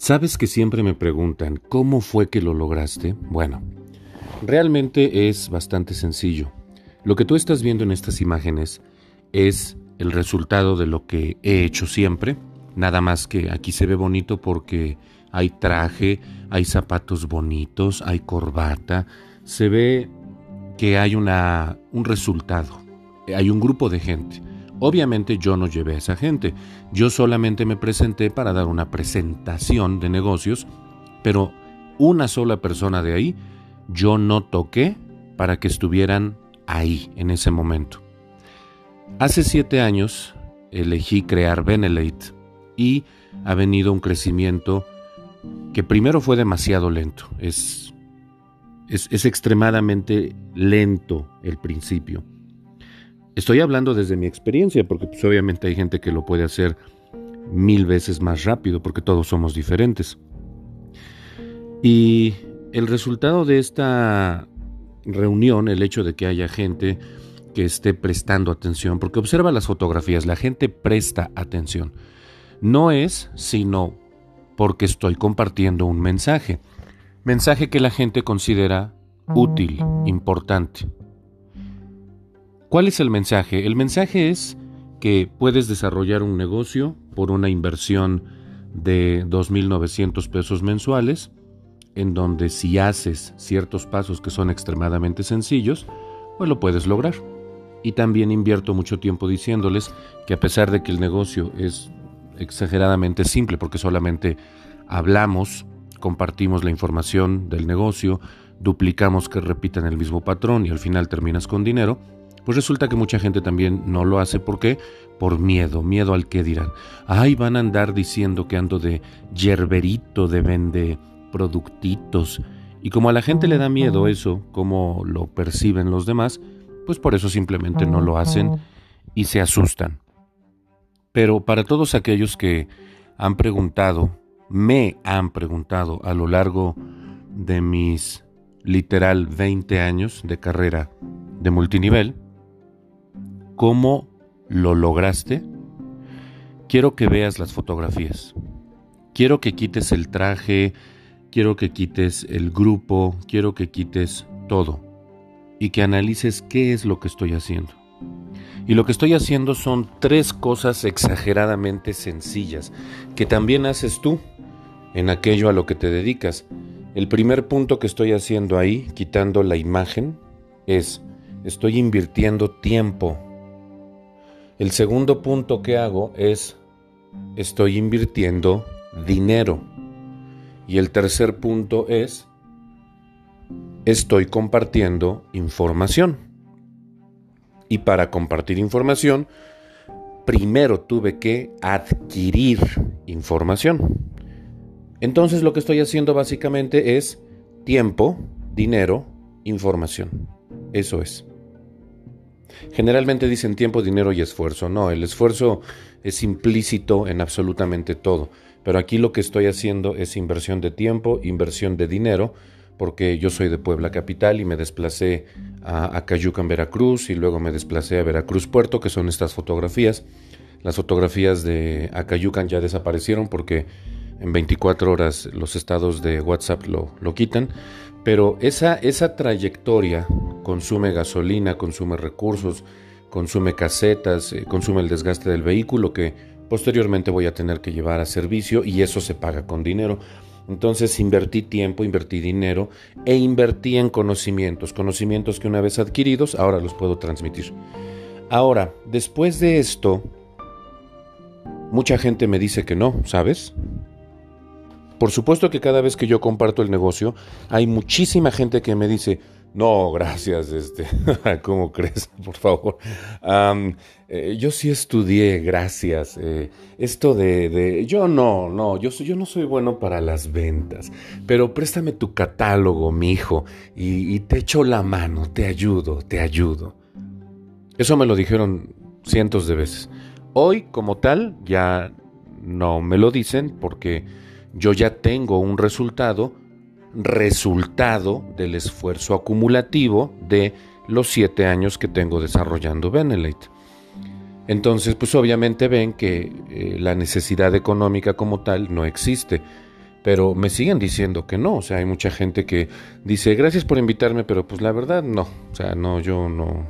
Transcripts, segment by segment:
Sabes que siempre me preguntan, ¿cómo fue que lo lograste? Bueno, realmente es bastante sencillo. Lo que tú estás viendo en estas imágenes es el resultado de lo que he hecho siempre, nada más que aquí se ve bonito porque hay traje, hay zapatos bonitos, hay corbata, se ve que hay una, un resultado, hay un grupo de gente. Obviamente yo no llevé a esa gente, yo solamente me presenté para dar una presentación de negocios, pero una sola persona de ahí yo no toqué para que estuvieran ahí en ese momento. Hace siete años elegí crear Benelate y ha venido un crecimiento que primero fue demasiado lento. Es, es, es extremadamente lento el principio. Estoy hablando desde mi experiencia, porque pues, obviamente hay gente que lo puede hacer mil veces más rápido, porque todos somos diferentes. Y el resultado de esta reunión, el hecho de que haya gente que esté prestando atención, porque observa las fotografías, la gente presta atención. No es sino porque estoy compartiendo un mensaje, mensaje que la gente considera útil, importante. ¿Cuál es el mensaje? El mensaje es que puedes desarrollar un negocio por una inversión de 2.900 pesos mensuales, en donde si haces ciertos pasos que son extremadamente sencillos, pues lo puedes lograr. Y también invierto mucho tiempo diciéndoles que a pesar de que el negocio es exageradamente simple, porque solamente hablamos, compartimos la información del negocio, duplicamos que repitan el mismo patrón y al final terminas con dinero, pues resulta que mucha gente también no lo hace. ¿Por qué? Por miedo, miedo al que dirán. Ay, van a andar diciendo que ando de yerberito, de vende productitos. Y como a la gente le da miedo eso, como lo perciben los demás, pues por eso simplemente no lo hacen y se asustan. Pero para todos aquellos que han preguntado, me han preguntado a lo largo de mis literal 20 años de carrera de multinivel, ¿Cómo lo lograste? Quiero que veas las fotografías. Quiero que quites el traje, quiero que quites el grupo, quiero que quites todo y que analices qué es lo que estoy haciendo. Y lo que estoy haciendo son tres cosas exageradamente sencillas que también haces tú en aquello a lo que te dedicas. El primer punto que estoy haciendo ahí, quitando la imagen, es estoy invirtiendo tiempo el segundo punto que hago es, estoy invirtiendo dinero. Y el tercer punto es, estoy compartiendo información. Y para compartir información, primero tuve que adquirir información. Entonces lo que estoy haciendo básicamente es tiempo, dinero, información. Eso es. Generalmente dicen tiempo, dinero y esfuerzo. No, el esfuerzo es implícito en absolutamente todo. Pero aquí lo que estoy haciendo es inversión de tiempo, inversión de dinero, porque yo soy de Puebla Capital y me desplacé a Acayucan, Veracruz, y luego me desplacé a Veracruz Puerto, que son estas fotografías. Las fotografías de Acayucan ya desaparecieron porque en 24 horas los estados de WhatsApp lo, lo quitan, pero esa, esa trayectoria consume gasolina, consume recursos, consume casetas, eh, consume el desgaste del vehículo que posteriormente voy a tener que llevar a servicio y eso se paga con dinero. Entonces invertí tiempo, invertí dinero e invertí en conocimientos, conocimientos que una vez adquiridos ahora los puedo transmitir. Ahora, después de esto, mucha gente me dice que no, ¿sabes? Por supuesto que cada vez que yo comparto el negocio, hay muchísima gente que me dice, no, gracias, este, ¿cómo crees? Por favor. Eh, yo sí estudié, gracias. Eh, esto de, de, yo no, no, yo, yo no soy bueno para las ventas, pero préstame tu catálogo, mi hijo, y, y te echo la mano, te ayudo, te ayudo. Eso me lo dijeron cientos de veces. Hoy, como tal, ya no me lo dicen porque yo ya tengo un resultado, resultado del esfuerzo acumulativo de los siete años que tengo desarrollando Benelete. Entonces, pues obviamente ven que eh, la necesidad económica como tal no existe. pero me siguen diciendo que no. O sea, hay mucha gente que dice, gracias por invitarme, pero pues la verdad no. O sea, no, yo no.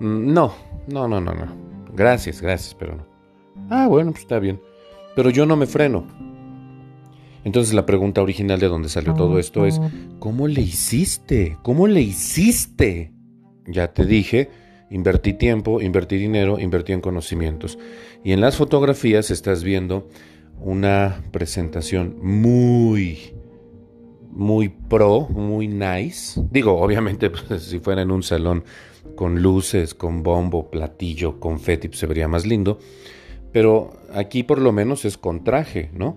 No, no, no, no, no. Gracias, gracias, pero no. Ah, bueno, pues está bien. Pero yo no me freno. Entonces la pregunta original de dónde salió todo esto es, ¿cómo le hiciste? ¿Cómo le hiciste? Ya te dije, invertí tiempo, invertí dinero, invertí en conocimientos. Y en las fotografías estás viendo una presentación muy, muy pro, muy nice. Digo, obviamente, pues, si fuera en un salón con luces, con bombo, platillo, confeti, pues, se vería más lindo. Pero aquí por lo menos es con traje, ¿no?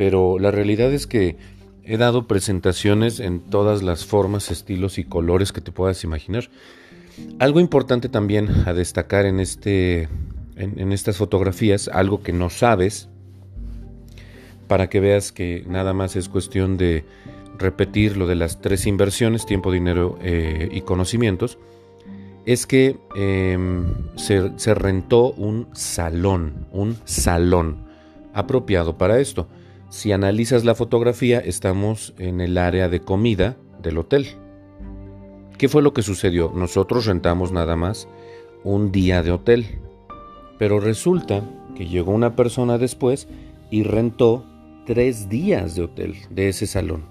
Pero la realidad es que he dado presentaciones en todas las formas, estilos y colores que te puedas imaginar. Algo importante también a destacar en este en, estas fotografías algo que no sabes para que veas que nada más es cuestión de repetir lo de las tres inversiones, tiempo, dinero eh, y conocimientos, es que em, se, se, rentó un salón, un salón apropiado para esto. Si analizas la fotografía, estamos en el área de comida del hotel. ¿Qué fue lo que sucedió? Nosotros rentamos nada más un día de hotel. Pero resulta que llegó una persona después y rentó tres días de hotel de ese salón.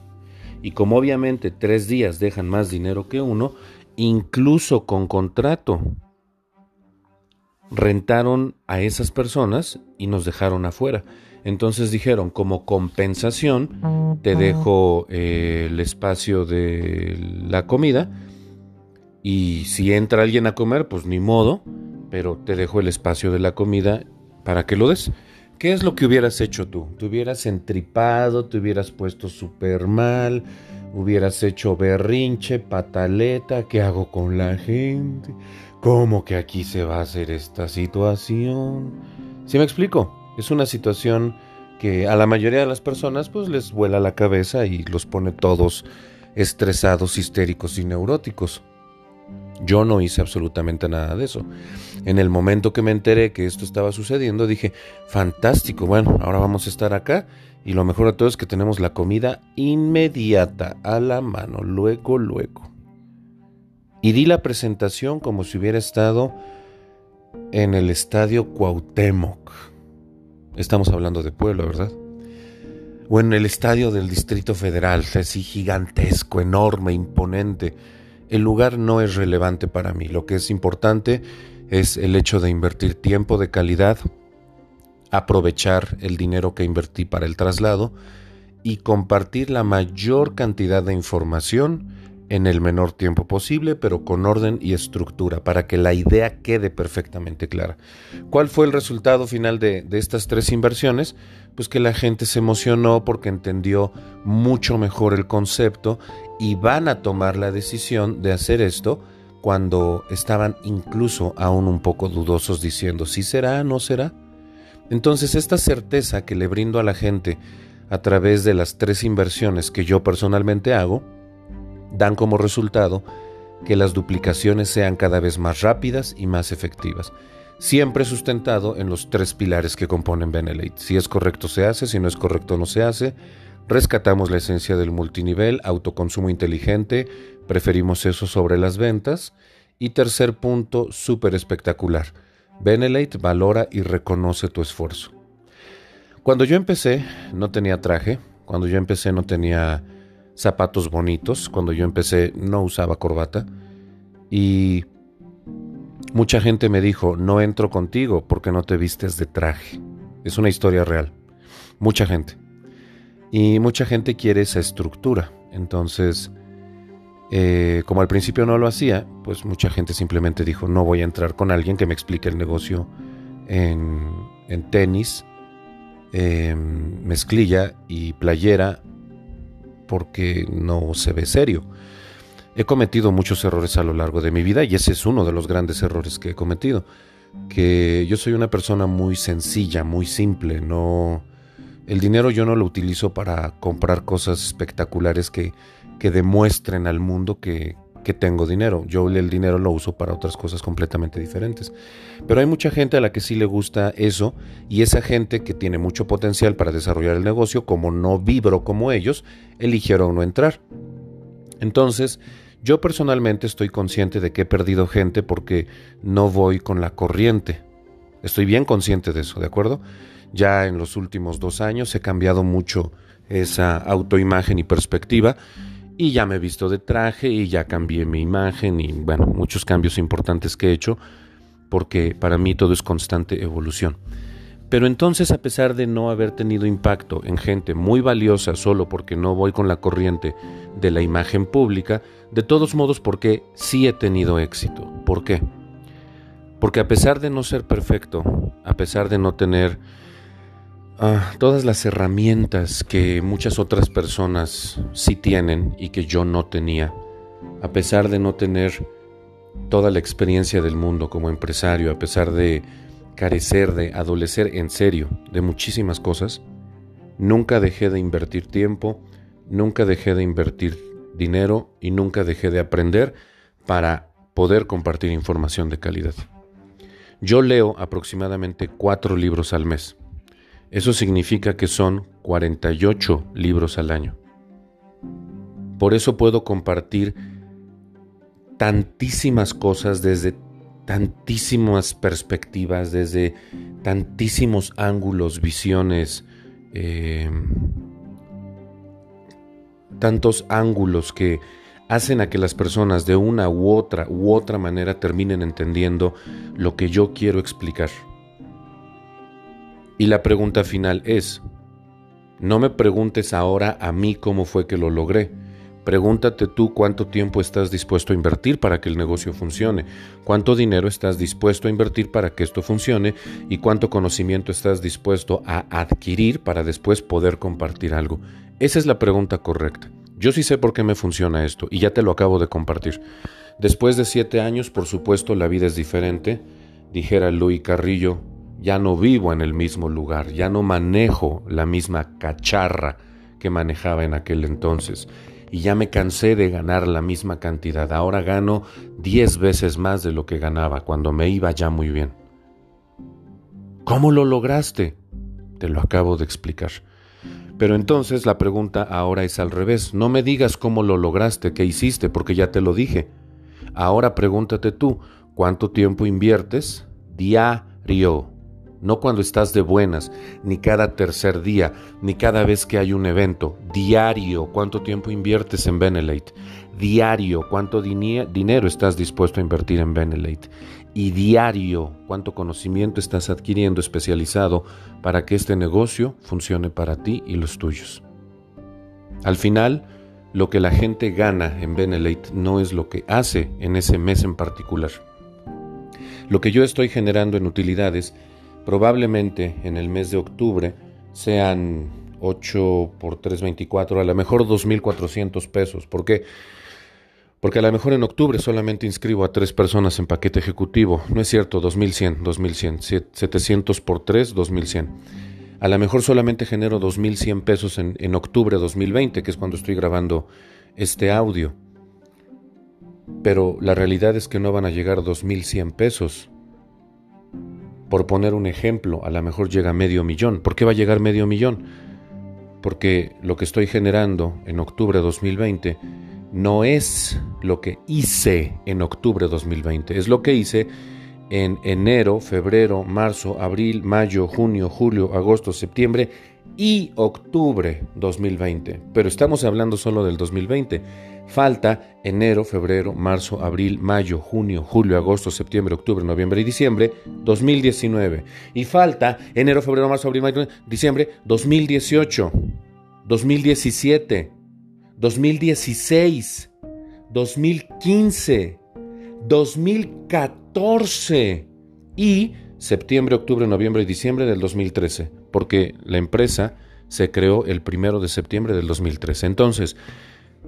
Y como obviamente tres días dejan más dinero que uno, incluso con contrato, rentaron a esas personas y nos dejaron afuera. Entonces dijeron, como compensación, te dejo eh, el espacio de la comida y si entra alguien a comer, pues ni modo, pero te dejo el espacio de la comida para que lo des. ¿Qué es lo que hubieras hecho tú? Te hubieras entripado, te hubieras puesto súper mal, hubieras hecho berrinche, pataleta, ¿qué hago con la gente? ¿Cómo que aquí se va a hacer esta situación? ¿Sí me explico? Es una situación que a la mayoría de las personas pues les vuela la cabeza y los pone todos estresados, histéricos y neuróticos. Yo no hice absolutamente nada de eso. En el momento que me enteré que esto estaba sucediendo, dije, fantástico, bueno, ahora vamos a estar acá y lo mejor de todo es que tenemos la comida inmediata a la mano, luego, luego. Y di la presentación como si hubiera estado en el estadio Cuauhtémoc. Estamos hablando de pueblo, ¿verdad? O en el estadio del Distrito Federal, así gigantesco, enorme, imponente el lugar no es relevante para mí. Lo que es importante es el hecho de invertir tiempo de calidad, aprovechar el dinero que invertí para el traslado y compartir la mayor cantidad de información en el menor tiempo posible, pero con orden y estructura, para que la idea quede perfectamente clara. ¿Cuál fue el resultado final de, estas tres inversiones? Pues que la gente se emocionó porque entendió mucho mejor el concepto y van a tomar la decisión de hacer esto cuando estaban incluso aún un poco dudosos diciendo si será, no será. Entonces esta certeza que le brindo a la gente a través de las tres inversiones que yo personalmente hago, dan como resultado que las duplicaciones sean cada vez más rápidas y más efectivas, siempre sustentado en los tres pilares que componen Benelate. Si es correcto se hace, si no es correcto no se hace, Rescatamos la esencia del multinivel, autoconsumo inteligente, preferimos eso sobre las ventas. Y tercer punto, súper espectacular. Benelate valora y reconoce tu esfuerzo. Cuando yo empecé no tenía traje, cuando yo empecé no tenía zapatos bonitos, cuando yo empecé no usaba corbata y mucha gente me dijo, no entro contigo porque no te vistes de traje. Es una historia real. Mucha gente. Y mucha gente quiere esa estructura. Entonces, eh, como al principio no lo hacía, pues mucha gente simplemente dijo, no voy a entrar con alguien que me explique el negocio en, tenis, mezclilla y playera, porque no se ve serio. He cometido muchos errores a lo largo de mi vida y ese es uno de los grandes errores que he cometido. Que yo soy una persona muy sencilla, muy simple, no, el dinero yo no lo utilizo para comprar cosas espectaculares que, que demuestren al mundo que, tengo dinero. Yo el dinero lo uso para otras cosas completamente diferentes. Pero hay mucha gente a la que sí le gusta eso y esa gente que tiene mucho potencial para desarrollar el negocio, como no vibro como ellos, eligieron no entrar. Entonces, yo personalmente estoy consciente de que he perdido gente porque no voy con la corriente. Estoy bien consciente de eso, ¿de acuerdo? Ya en los últimos dos años he cambiado mucho esa autoimagen y perspectiva y ya me he visto de traje y ya cambié mi imagen y bueno, muchos cambios importantes que he hecho porque para mí todo es constante evolución. Pero entonces, a pesar de no haber tenido impacto en gente muy valiosa solo porque no voy con la corriente de la imagen pública, de todos modos, porque sí he tenido éxito. ¿Por qué? Porque a pesar de no ser perfecto, a pesar de no tener todas las herramientas que muchas otras personas sí tienen y que yo no tenía, a pesar de no tener toda la experiencia del mundo como empresario, a pesar de carecer de adolecer en serio de muchísimas cosas, nunca dejé de invertir tiempo, nunca dejé de invertir dinero y nunca dejé de aprender para poder compartir información de calidad. Yo leo aproximadamente cuatro libros al mes. Eso significa que son 48 libros al año. Por eso puedo compartir tantísimas cosas desde tantísimas perspectivas, desde tantísimos ángulos, visiones, eh, tantos ángulos que hacen a que las personas de una u otra u otra manera terminen entendiendo lo que yo quiero explicar. Y la pregunta final es, no me preguntes ahora a mí cómo fue que lo logré, Pregúntate tú cuánto tiempo estás dispuesto a invertir para que el negocio funcione, cuánto dinero estás dispuesto a invertir para que esto funcione y cuánto conocimiento estás dispuesto a adquirir para después poder compartir algo. Esa es la pregunta correcta. Yo sí sé por qué me funciona esto y ya te lo acabo de compartir. Después de siete años, por supuesto, la vida es diferente. Dijera Luis Carrillo, ya no vivo en el mismo lugar, ya no manejo la misma cacharra que manejaba en aquel entonces y ya me cansé de ganar la misma cantidad. Ahora gano 10 veces más de lo que ganaba cuando me iba ya muy bien. ¿Cómo lo lograste? Te lo acabo de explicar. Pero entonces la pregunta ahora es al revés. No me digas cómo lo lograste, qué hiciste, porque ya te lo dije. Ahora pregúntate tú, ¿cuánto tiempo inviertes diario? No cuando estás de buenas, ni cada tercer día, ni cada vez que hay un evento. Diario, ¿cuánto tiempo inviertes en Benelate? Diario, ¿cuánto dinero estás dispuesto a invertir en Benelate? Y diario, ¿cuánto conocimiento estás adquiriendo especializado para que este negocio funcione para ti y los tuyos? Al final, lo que la gente gana en Benelate no es lo que hace en ese mes en particular. Lo que yo estoy generando en utilidades probablemente en el mes de octubre sean 8 por 324, a lo mejor 2.400 pesos. ¿Por qué? Porque a lo mejor en octubre solamente inscribo a tres personas en paquete ejecutivo. No es cierto, 2100, 2100, 700 por 3, 2100. A lo mejor solamente genero 2100 pesos en, en octubre de 2020, que es cuando estoy grabando este audio. Pero la realidad es que no van a llegar 2100 pesos. Por poner un ejemplo, a lo mejor llega medio millón. ¿Por qué va a llegar medio millón? Porque lo que estoy generando en octubre de 2020 no es lo que hice en octubre de 2020, es lo que hice en enero, febrero, marzo, abril, mayo, junio, julio, agosto, septiembre y octubre 2020. Pero estamos hablando solo del 2020. Falta enero, febrero, marzo, abril, mayo, junio, julio, agosto, septiembre, octubre, noviembre y diciembre 2019. Y falta enero, febrero, marzo, abril, mayo, diciembre 2018, 2017, 2016, 2015, 2014 y septiembre, octubre, noviembre y diciembre del 2013, porque la empresa se creó el primero de septiembre del 2013. Entonces,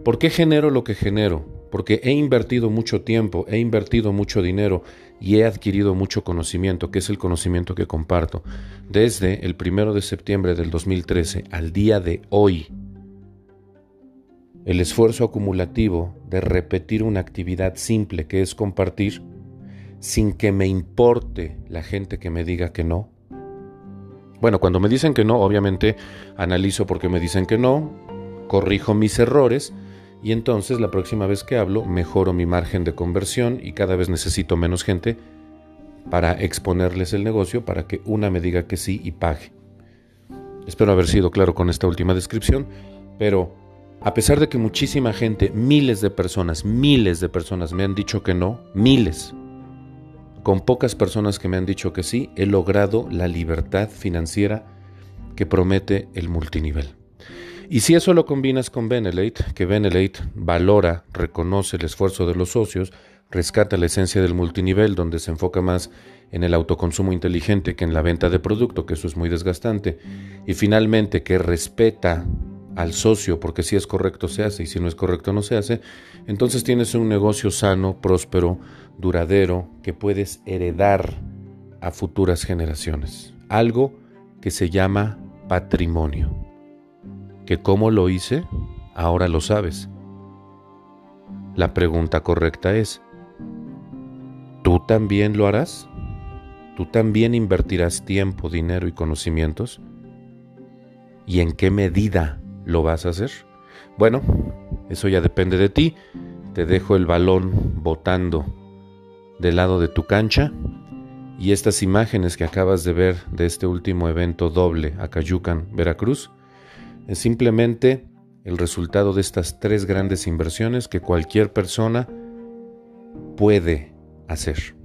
¿Por qué genero lo que genero? Porque he invertido mucho tiempo, he invertido mucho dinero y he adquirido mucho conocimiento, que es el conocimiento que comparto. Desde el primero de septiembre del 2013 al día de hoy, el esfuerzo acumulativo de repetir una actividad simple que es compartir sin que me importe la gente que me diga que no. Bueno, cuando me dicen que no, obviamente analizo por qué me dicen que no, corrijo mis errores y entonces la próxima vez que hablo mejoro mi margen de conversión y cada vez necesito menos gente para exponerles el negocio para que una me diga que sí y pague. Espero haber sido claro con esta última descripción, pero a pesar de que muchísima gente, miles de personas, miles de personas me han dicho que no, miles, con pocas personas que me han dicho que sí, he logrado la libertad financiera que promete el multinivel. Y si eso lo combinas con Benelate, que Benelate valora, reconoce el esfuerzo de los socios, rescata la esencia del multinivel, donde se enfoca más en el autoconsumo inteligente que en la venta de producto, que eso es muy desgastante, y finalmente que respeta al socio, porque si es correcto se hace y si no es correcto no se hace, entonces tienes un negocio sano, próspero, duradero, que puedes heredar a futuras generaciones. Algo que se llama patrimonio. Que cómo lo hice, ahora lo sabes. La pregunta correcta es, ¿tú también lo harás? ¿Tú también invertirás tiempo, dinero y conocimientos? ¿Y en qué medida ¿Lo vas a hacer? Bueno, eso ya depende de ti. Te dejo el balón botando del lado de tu cancha y estas imágenes que acabas de ver de este último evento doble a Cayucan, Veracruz, es simplemente el resultado de estas tres grandes inversiones que cualquier persona puede hacer.